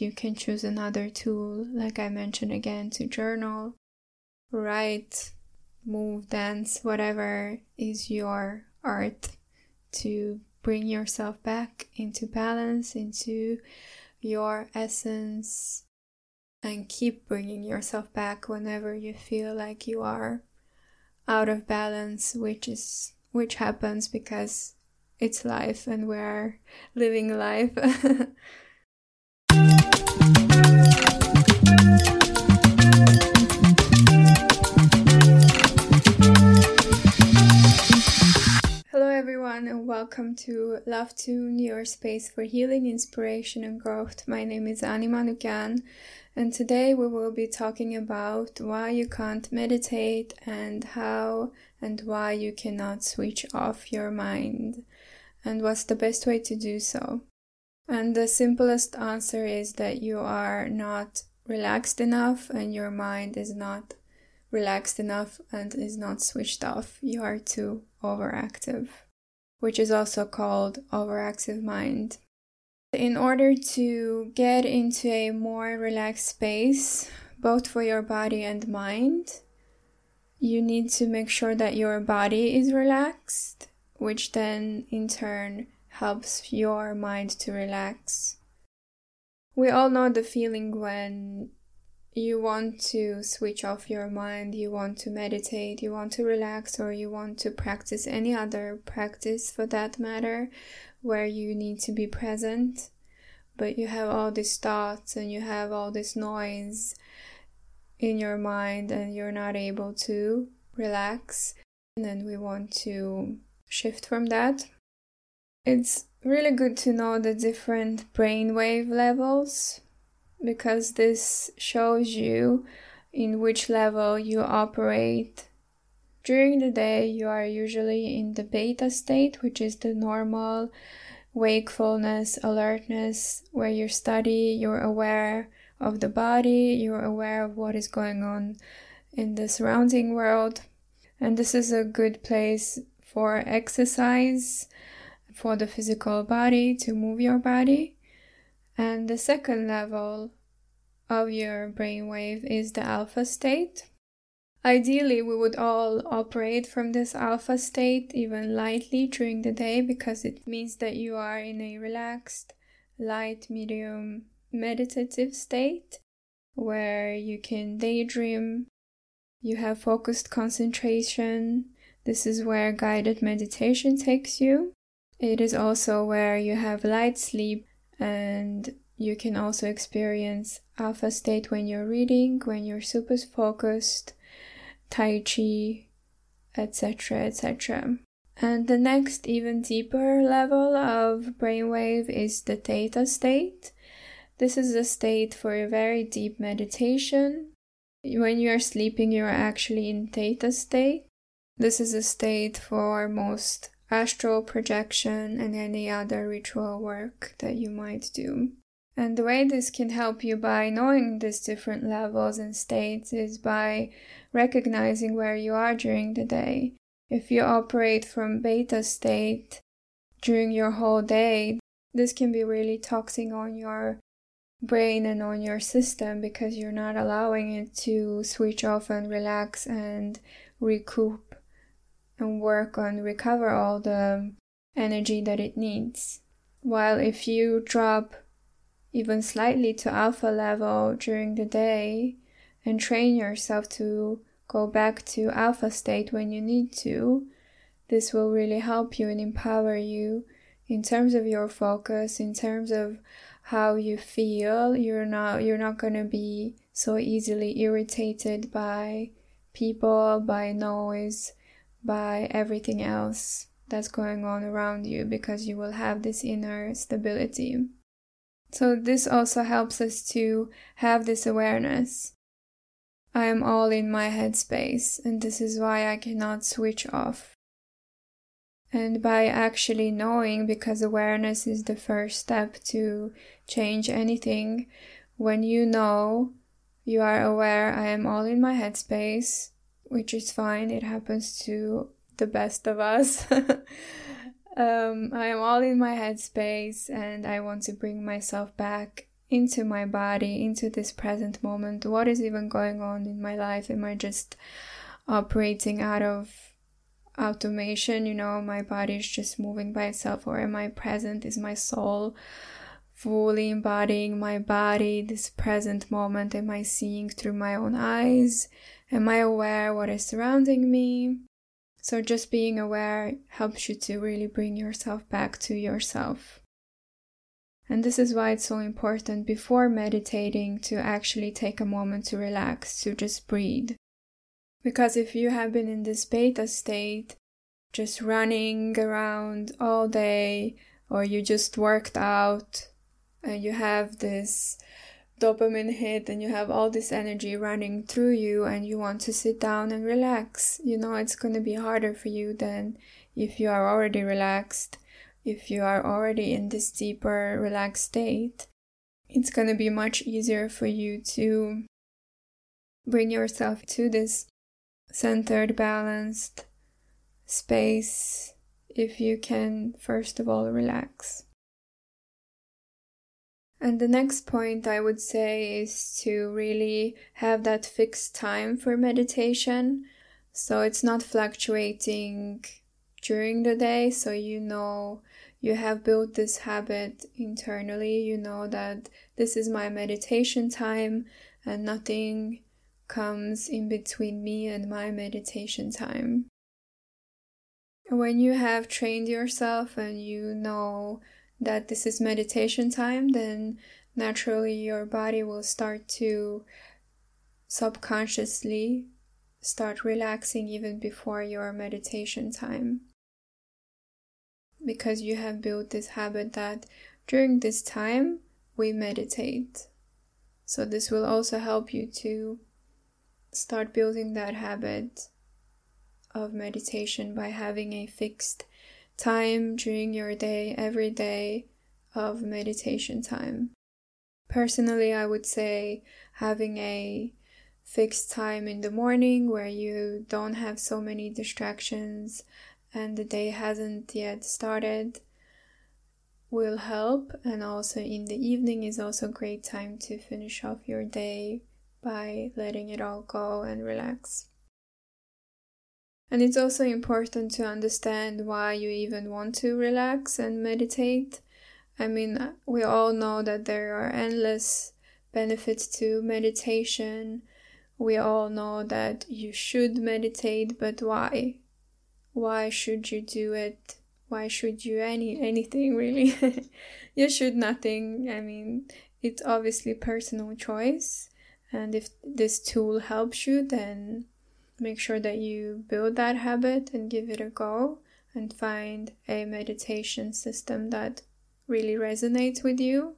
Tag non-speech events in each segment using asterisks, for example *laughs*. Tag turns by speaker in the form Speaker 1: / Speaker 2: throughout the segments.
Speaker 1: you can choose another tool, like I mentioned again, to journal, write, move, dance, whatever is your art to bring yourself back into balance, into your essence, and keep bringing yourself back whenever you feel like you are out of balance, which is which happens because it's life and we're living life. *laughs* everyone, and welcome to Love Tune, your space for healing, inspiration, and growth. My name is Ani Manukyan, and today we will be talking about why you can't meditate and how and why you cannot switch off your mind and what's the best way to do so. And the simplest answer is that you are not relaxed enough and your mind is not relaxed enough and is not switched off. You are too overactive, which is also called overactive mind. In order to get into a more relaxed space, both for your body and mind, you need to make sure that your body is relaxed, which then in turn helps your mind to relax. We all know the feeling when you want to switch off your mind, you want to meditate, you want to relax, or you want to practice any other practice for that matter, where you need to be present, but you have all these thoughts and you have all this noise in your mind and you're not able to relax. And then we want to shift from that. It's really good to know the different brainwave levels because this shows you in which level you operate during the day, you are usually in the beta state, which is the normal wakefulness, alertness, where you study, you're aware of the body, you're aware of what is going on in the surrounding world. And this is a good place for exercise, for the physical body, to move your body. And the second level of your brainwave is the alpha state Ideally, we would all operate from this alpha state even lightly during the day because it means that you are in a relaxed, light, medium, meditative state where you can daydream, you have focused concentration. This is where guided meditation takes you. It is also where you have light sleep and you can also experience alpha state when you're reading, when you're super focused Tai Chi, etc., etc. And the next, even deeper level of brainwave is the theta state. This is a state for a very deep meditation. When you are sleeping, you are actually in theta state. This is a state for most astral projection and any other ritual work that you might do. And the way this can help you by knowing these different levels and states is by recognizing where you are during the day. If you operate from beta state during your whole day, this can be really toxic on your brain and on your system because you're not allowing it to switch off and relax and recoup and work on recover all the energy that it needs. While if you drop even slightly to alpha level during the day and train yourself to go back to alpha state when you need to, this will really help you and empower you in terms of your focus, in terms of how you feel. You're not you're not going to be so easily irritated by people, by noise, by everything else that's going on around you because you will have this inner stability. So, this also helps us to have this awareness. I am all in my headspace, and this is why I cannot switch off. And by actually knowing, because awareness is the first step to change anything, when you know, you are aware, I am all in my headspace, which is fine, it happens to the best of us. *laughs* Um, I am all in my headspace and I want to bring myself back into my body, into this present moment. What is even going on in my life? Am I just operating out of automation? You know, my body is just moving by itself, or am I present? Is my soul fully embodying my body, this present moment? Am I seeing through my own eyes? Am I aware what is surrounding me? So, just being aware helps you to really bring yourself back to yourself. And this is why it's so important before meditating to actually take a moment to relax, to just breathe. Because if you have been in this beta state, just running around all day, or you just worked out and you have this dopamine hit and you have all this energy running through you and you want to sit down and relax, you know, it's going to be harder for you than if you are already relaxed if you are already in this deeper relaxed state, it's going to be much easier for you to bring yourself to this centered, balanced space if you can, first of all, relax. And the next point I would say is to really have that fixed time for meditation. So it's not fluctuating during the day, so you know you have built this habit internally. You know that this is my meditation time and nothing comes in between me and my meditation time. When you have trained yourself and you know that this is meditation time, then naturally your body will start to subconsciously start relaxing even before your meditation time because you have built this habit that during this time we meditate. So, this will also help you to start building that habit of meditation by having a fixed time during your day, every day of meditation time. Personally, I would say having a fixed time in the morning where you don't have so many distractions and the day hasn't yet started will help and also in the evening is also a great time to finish off your day by letting it all go and relax and it's also important to understand why you even want to relax and meditate. I mean uh, we all know that there are endless benefits to meditation. We all know that you should meditate but why? Why should you do it? Why should you any anything *laughs* really? You should nothing. I mean it's obviously personal choice. And if this tool helps you then make sure that you build that habit and give it a go and find a meditation system that really resonates with you.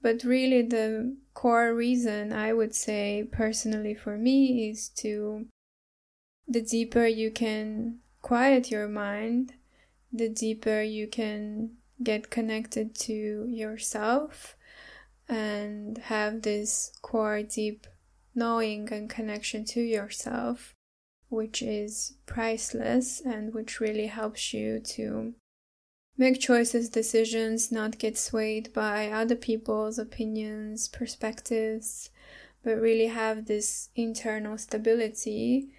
Speaker 1: But really the core reason i would say personally for me is to the deeper you can quiet your mind, the deeper you can get connected to yourself and have this core deep knowing and connection to yourself, which is priceless and which really helps you to make choices, decisions, not get swayed by other people's opinions, perspectives, but really have this internal stability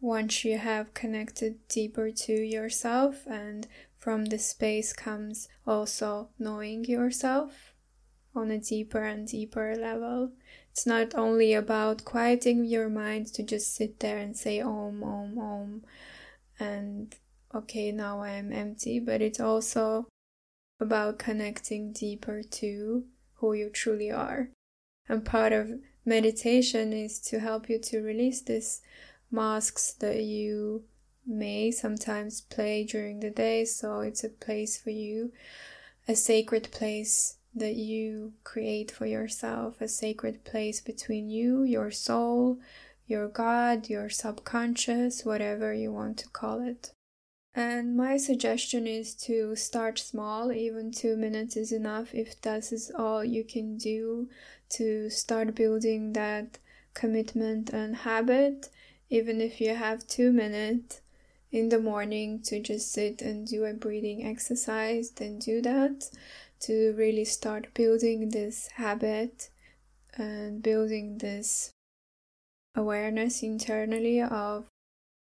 Speaker 1: once you have connected deeper to yourself, and from this space comes also knowing yourself on a deeper and deeper level. It's not only about quieting your mind to just sit there and say om, om, om, and okay, now I am empty, but it's also about connecting deeper to who you truly are. And part of meditation is to help you to release these masks that you may sometimes play during the day. So it's a place for you, a sacred place that you create for yourself, a sacred place between you, your soul, your God, your subconscious, whatever you want to call it. And my suggestion is to start small, even two minutes is enough if that is all you can do to start building that commitment and habit even if you have two minutes in the morning to just sit and do a breathing exercise, then do that. to really start building this habit and building this awareness internally of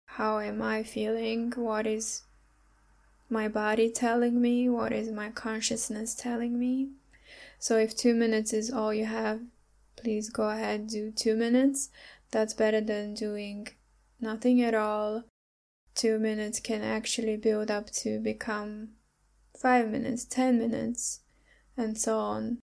Speaker 1: how am I feeling? What is my body telling me? What is my consciousness telling me? So if two minutes is all you have, please go ahead do two minutes. That's better than doing nothing at all. Two minutes can actually build up to become five minutes, ten minutes, and so on.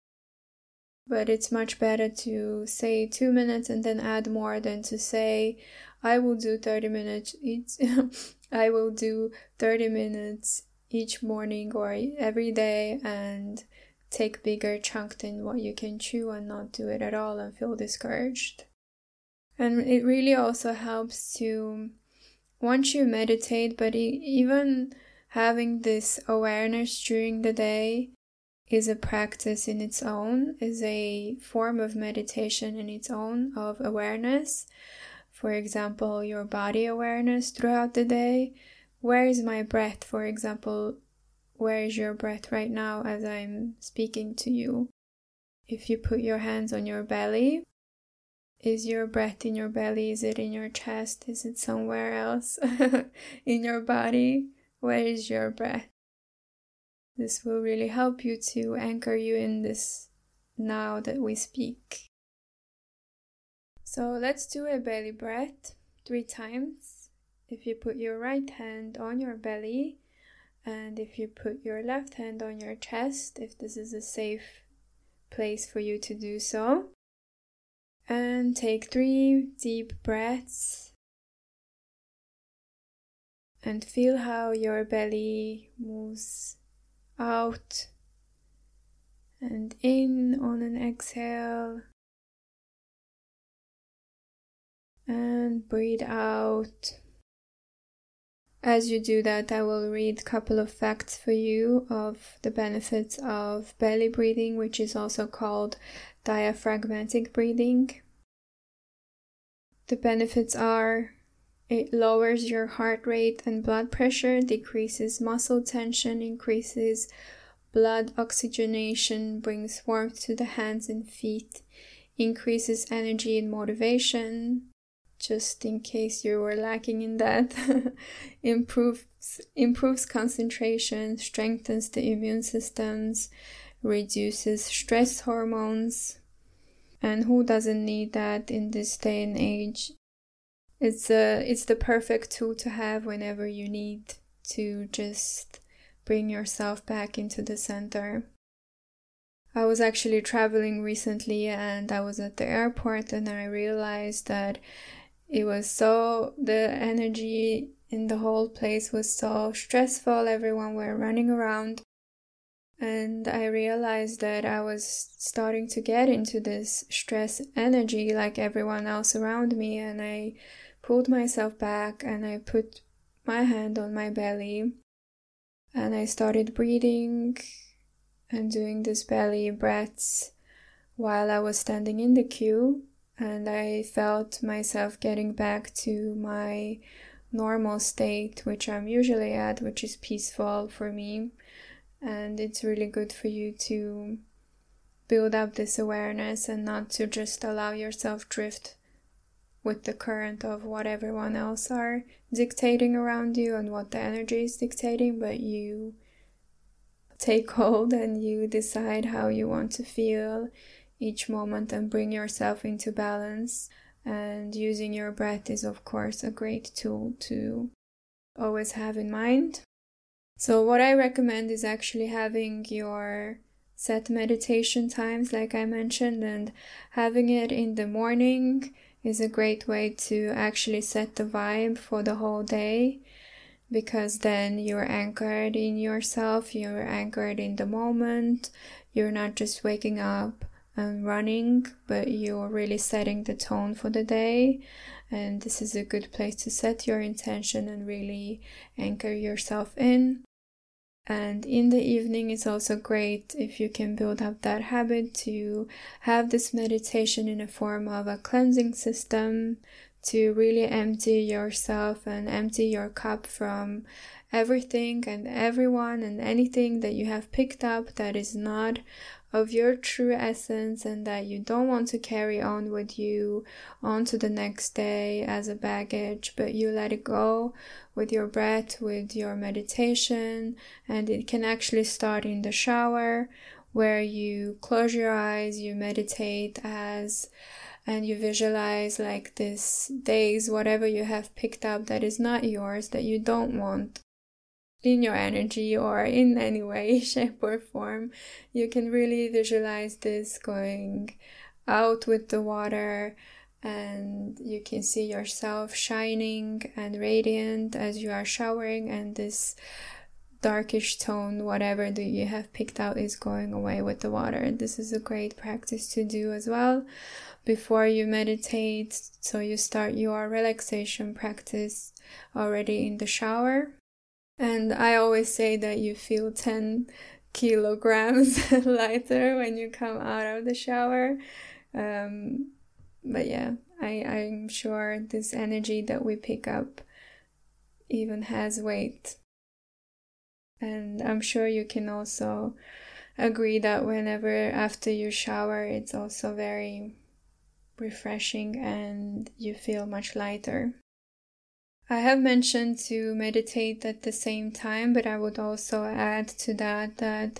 Speaker 1: But it's much better to say two minutes and then add more than to say i will do 30 minutes each *laughs* i will do 30 minutes each morning or every day and take bigger chunk than what you can chew and not do it at all and feel discouraged. And it really also helps to once you meditate but even having this awareness during the day is a practice in its own, is a form of meditation in its own of awareness. For example, your body awareness throughout the day. Where is my breath? For example, where is your breath right now as I'm speaking to you? If you put your hands on your belly, is your breath in your belly? Is it in your chest? Is it somewhere else *laughs* in your body? Where is your breath? This will really help you to anchor you in this now that we speak. So let's do a belly breath three times. If you put your right hand on your belly, and if you put your left hand on your chest, if this is a safe place for you to do so. And take three deep breaths. And feel how your belly moves out. And in on an exhale. And breathe out. As you do that, I will read a couple of facts for you of the benefits of belly breathing, which is also called diaphragmatic breathing. The benefits are it lowers your heart rate and blood pressure, decreases muscle tension, increases blood oxygenation, brings warmth to the hands and feet, increases energy and motivation, just in case you were lacking in that, *laughs* improves improves concentration, strengthens the immune systems, reduces stress hormones. And who doesn't need that in this day and age? It's a it's the perfect tool to have whenever you need to just bring yourself back into the center. I was actually traveling recently and I was at the airport and I realized that it was so the energy in the whole place was so stressful. Everyone were running around. And I realized that I was starting to get into this stress energy like everyone else around me. And I pulled myself back and I put my hand on my belly. And I started breathing and doing this belly breaths while I was standing in the queue and I felt myself getting back to my normal state which I'm usually at which is peaceful for me. And it's really good for you to build up this awareness and not to just allow yourself drift with the current of what everyone else are dictating around you and what the energy is dictating, but you take hold and you decide how you want to feel each moment and bring yourself into balance. And using your breath is, of course, a great tool to always have in mind. So, what I recommend is actually having your set meditation times, like I mentioned, and having it in the morning is a great way to actually set the vibe for the whole day because then you're anchored in yourself, you're anchored in the moment, you're not just waking up and running, but you're really setting the tone for the day. And this is a good place to set your intention and really anchor yourself in. And in the evening, it's also great if you can build up that habit to have this meditation in a form of a cleansing system to really empty yourself and empty your cup from everything and everyone and anything that you have picked up that is not of your true essence and that you don't want to carry on with you onto the next day as a baggage, but you let it go with your breath, with your meditation, and it can actually start in the shower where you close your eyes, you meditate as and you visualize like this days, whatever you have picked up that is not yours, that you don't want in your energy or in any way, *laughs* shape, or form, you can really visualize this going out with the water and you can see yourself shining and radiant as you are showering and this darkish tone whatever that you have picked out is going away with the water. This is a great practice to do as well before you meditate so you start your relaxation practice already in the shower and I always say that you feel 10 kilograms *laughs* lighter when you come out of the shower. Um, but yeah, I, I'm sure this energy that we pick up even has weight. And I'm sure you can also agree that whenever after you shower, it's also very refreshing and you feel much lighter. I have mentioned to meditate at the same time, but I would also add to that that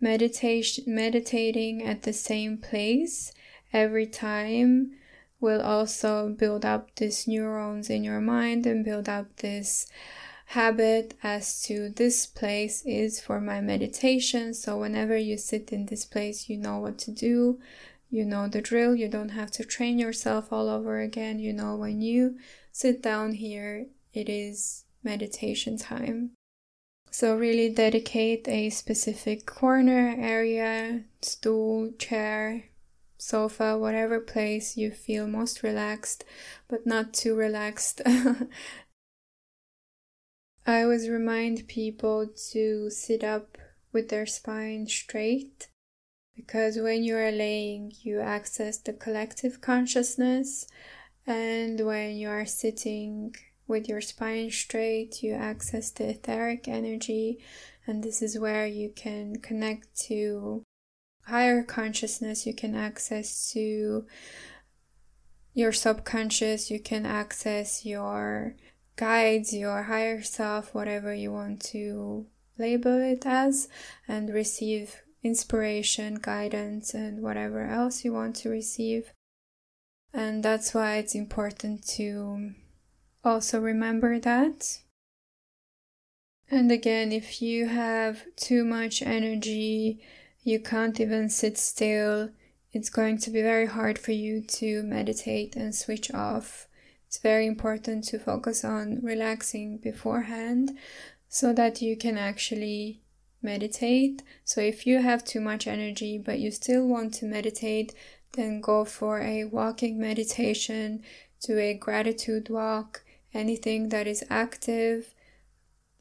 Speaker 1: meditation meditating at the same place every time will also build up these neurons in your mind and build up this habit as to this place is for my meditation. So whenever you sit in this place, you know what to do. You know the drill. You don't have to train yourself all over again. You know when you sit down here, it is meditation time. So, really dedicate a specific corner, area, stool, chair, sofa, whatever place you feel most relaxed, but not too relaxed. *laughs* I always remind people to sit up with their spine straight because when you are laying, you access the collective consciousness and when you are sitting with your spine straight, you access the etheric energy, and this is where you can connect to higher consciousness, you can access to your subconscious, you can access your guides, your higher self, whatever you want to label it as, and receive inspiration, guidance, and whatever else you want to receive. And that's why it's important to also remember that. And again, if you have too much energy, you can't even sit still, it's going to be very hard for you to meditate and switch off. It's very important to focus on relaxing beforehand so that you can actually meditate. So, if you have too much energy but you still want to meditate, then go for a walking meditation, do a gratitude walk, anything that is active,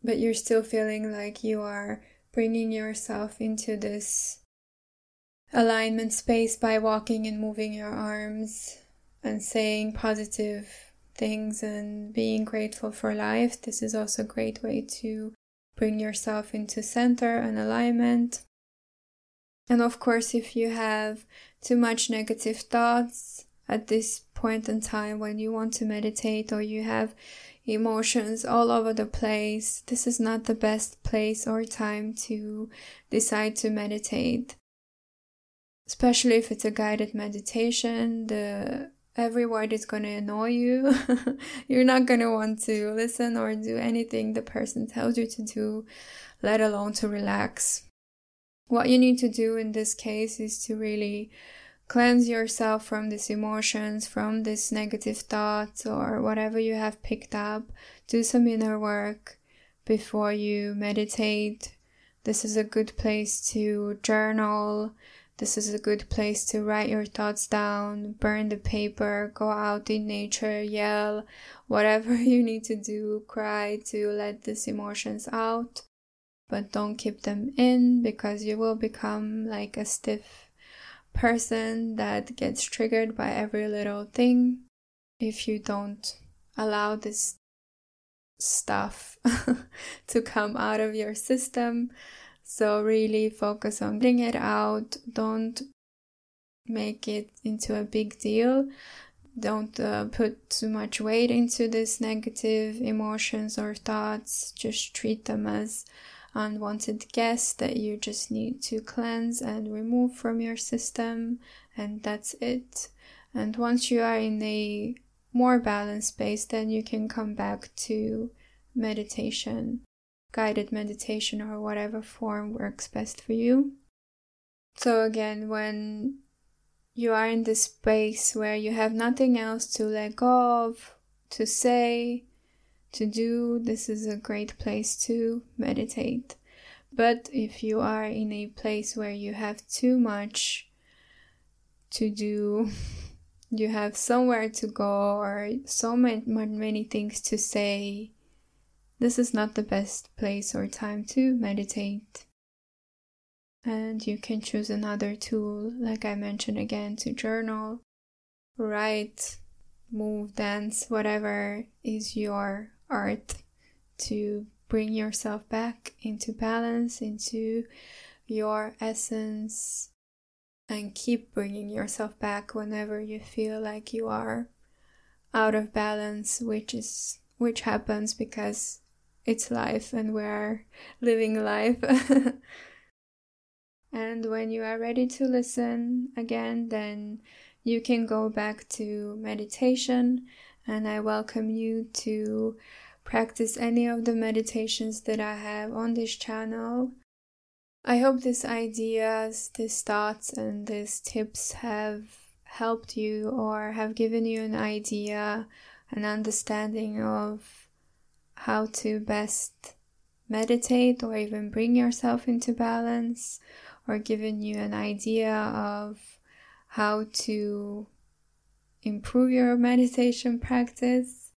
Speaker 1: but you're still feeling like you are bringing yourself into this alignment space by walking and moving your arms and saying positive things and being grateful for life. This is also a great way to bring yourself into center and alignment. And of course, if you have too much negative thoughts at this point in time when you want to meditate or you have emotions all over the place, this is not the best place or time to decide to meditate. Especially if it's a guided meditation, the every word is going to annoy you. *laughs* You're not going to want to listen or do anything the person tells you to do, let alone to relax. What you need to do in this case is to really cleanse yourself from these emotions, from these negative thoughts, or whatever you have picked up. Do some inner work before you meditate. This is a good place to journal. This is a good place to write your thoughts down, burn the paper, go out in nature, yell, whatever *laughs* you need to do, cry to let these emotions out but don't keep them in because you will become like a stiff person that gets triggered by every little thing. if you don't allow this stuff *laughs* to come out of your system. So, really focus on getting it out. Don't make it into a big deal. Don't uh, put too much weight into these negative emotions or thoughts. Just treat them as unwanted guests that you just need to cleanse and remove from your system, and that's it. And once you are in a more balanced space, then you can come back to meditation, guided meditation, or whatever form works best for you. So, again, when you are in this space where you have nothing else to let go of, to say, to do, this is a great place to meditate. But if you are in a place where you have too much to do, *laughs* you have somewhere to go, or so many, many things to say, this is not the best place or time to meditate. And you can choose another tool, like I mentioned again, to journal, write, move, dance, whatever is your art to bring yourself back into balance, into your essence, and keep bringing yourself back whenever you feel like you are out of balance, which is which happens because it's life and we're living life. *laughs* and when you are ready to listen again, then you can go back to meditation. And I welcome you to practice any of the meditations that I have on this channel. I hope these ideas, these thoughts, and these tips have helped you or have given you an idea, an understanding of how to best meditate or even bring yourself into balance, or given you an idea of how to improve your meditation practice.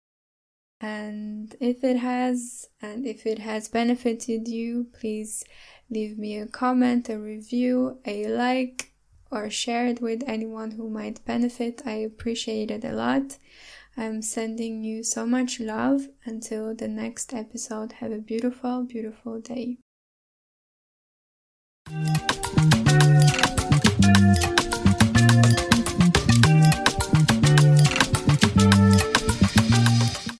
Speaker 1: And if it has, and if it has benefited you, please leave me a comment, a review, a like, or share it with anyone who might benefit. I appreciate it a lot. I'm sending you so much love. Until the next episode, have a beautiful, beautiful day.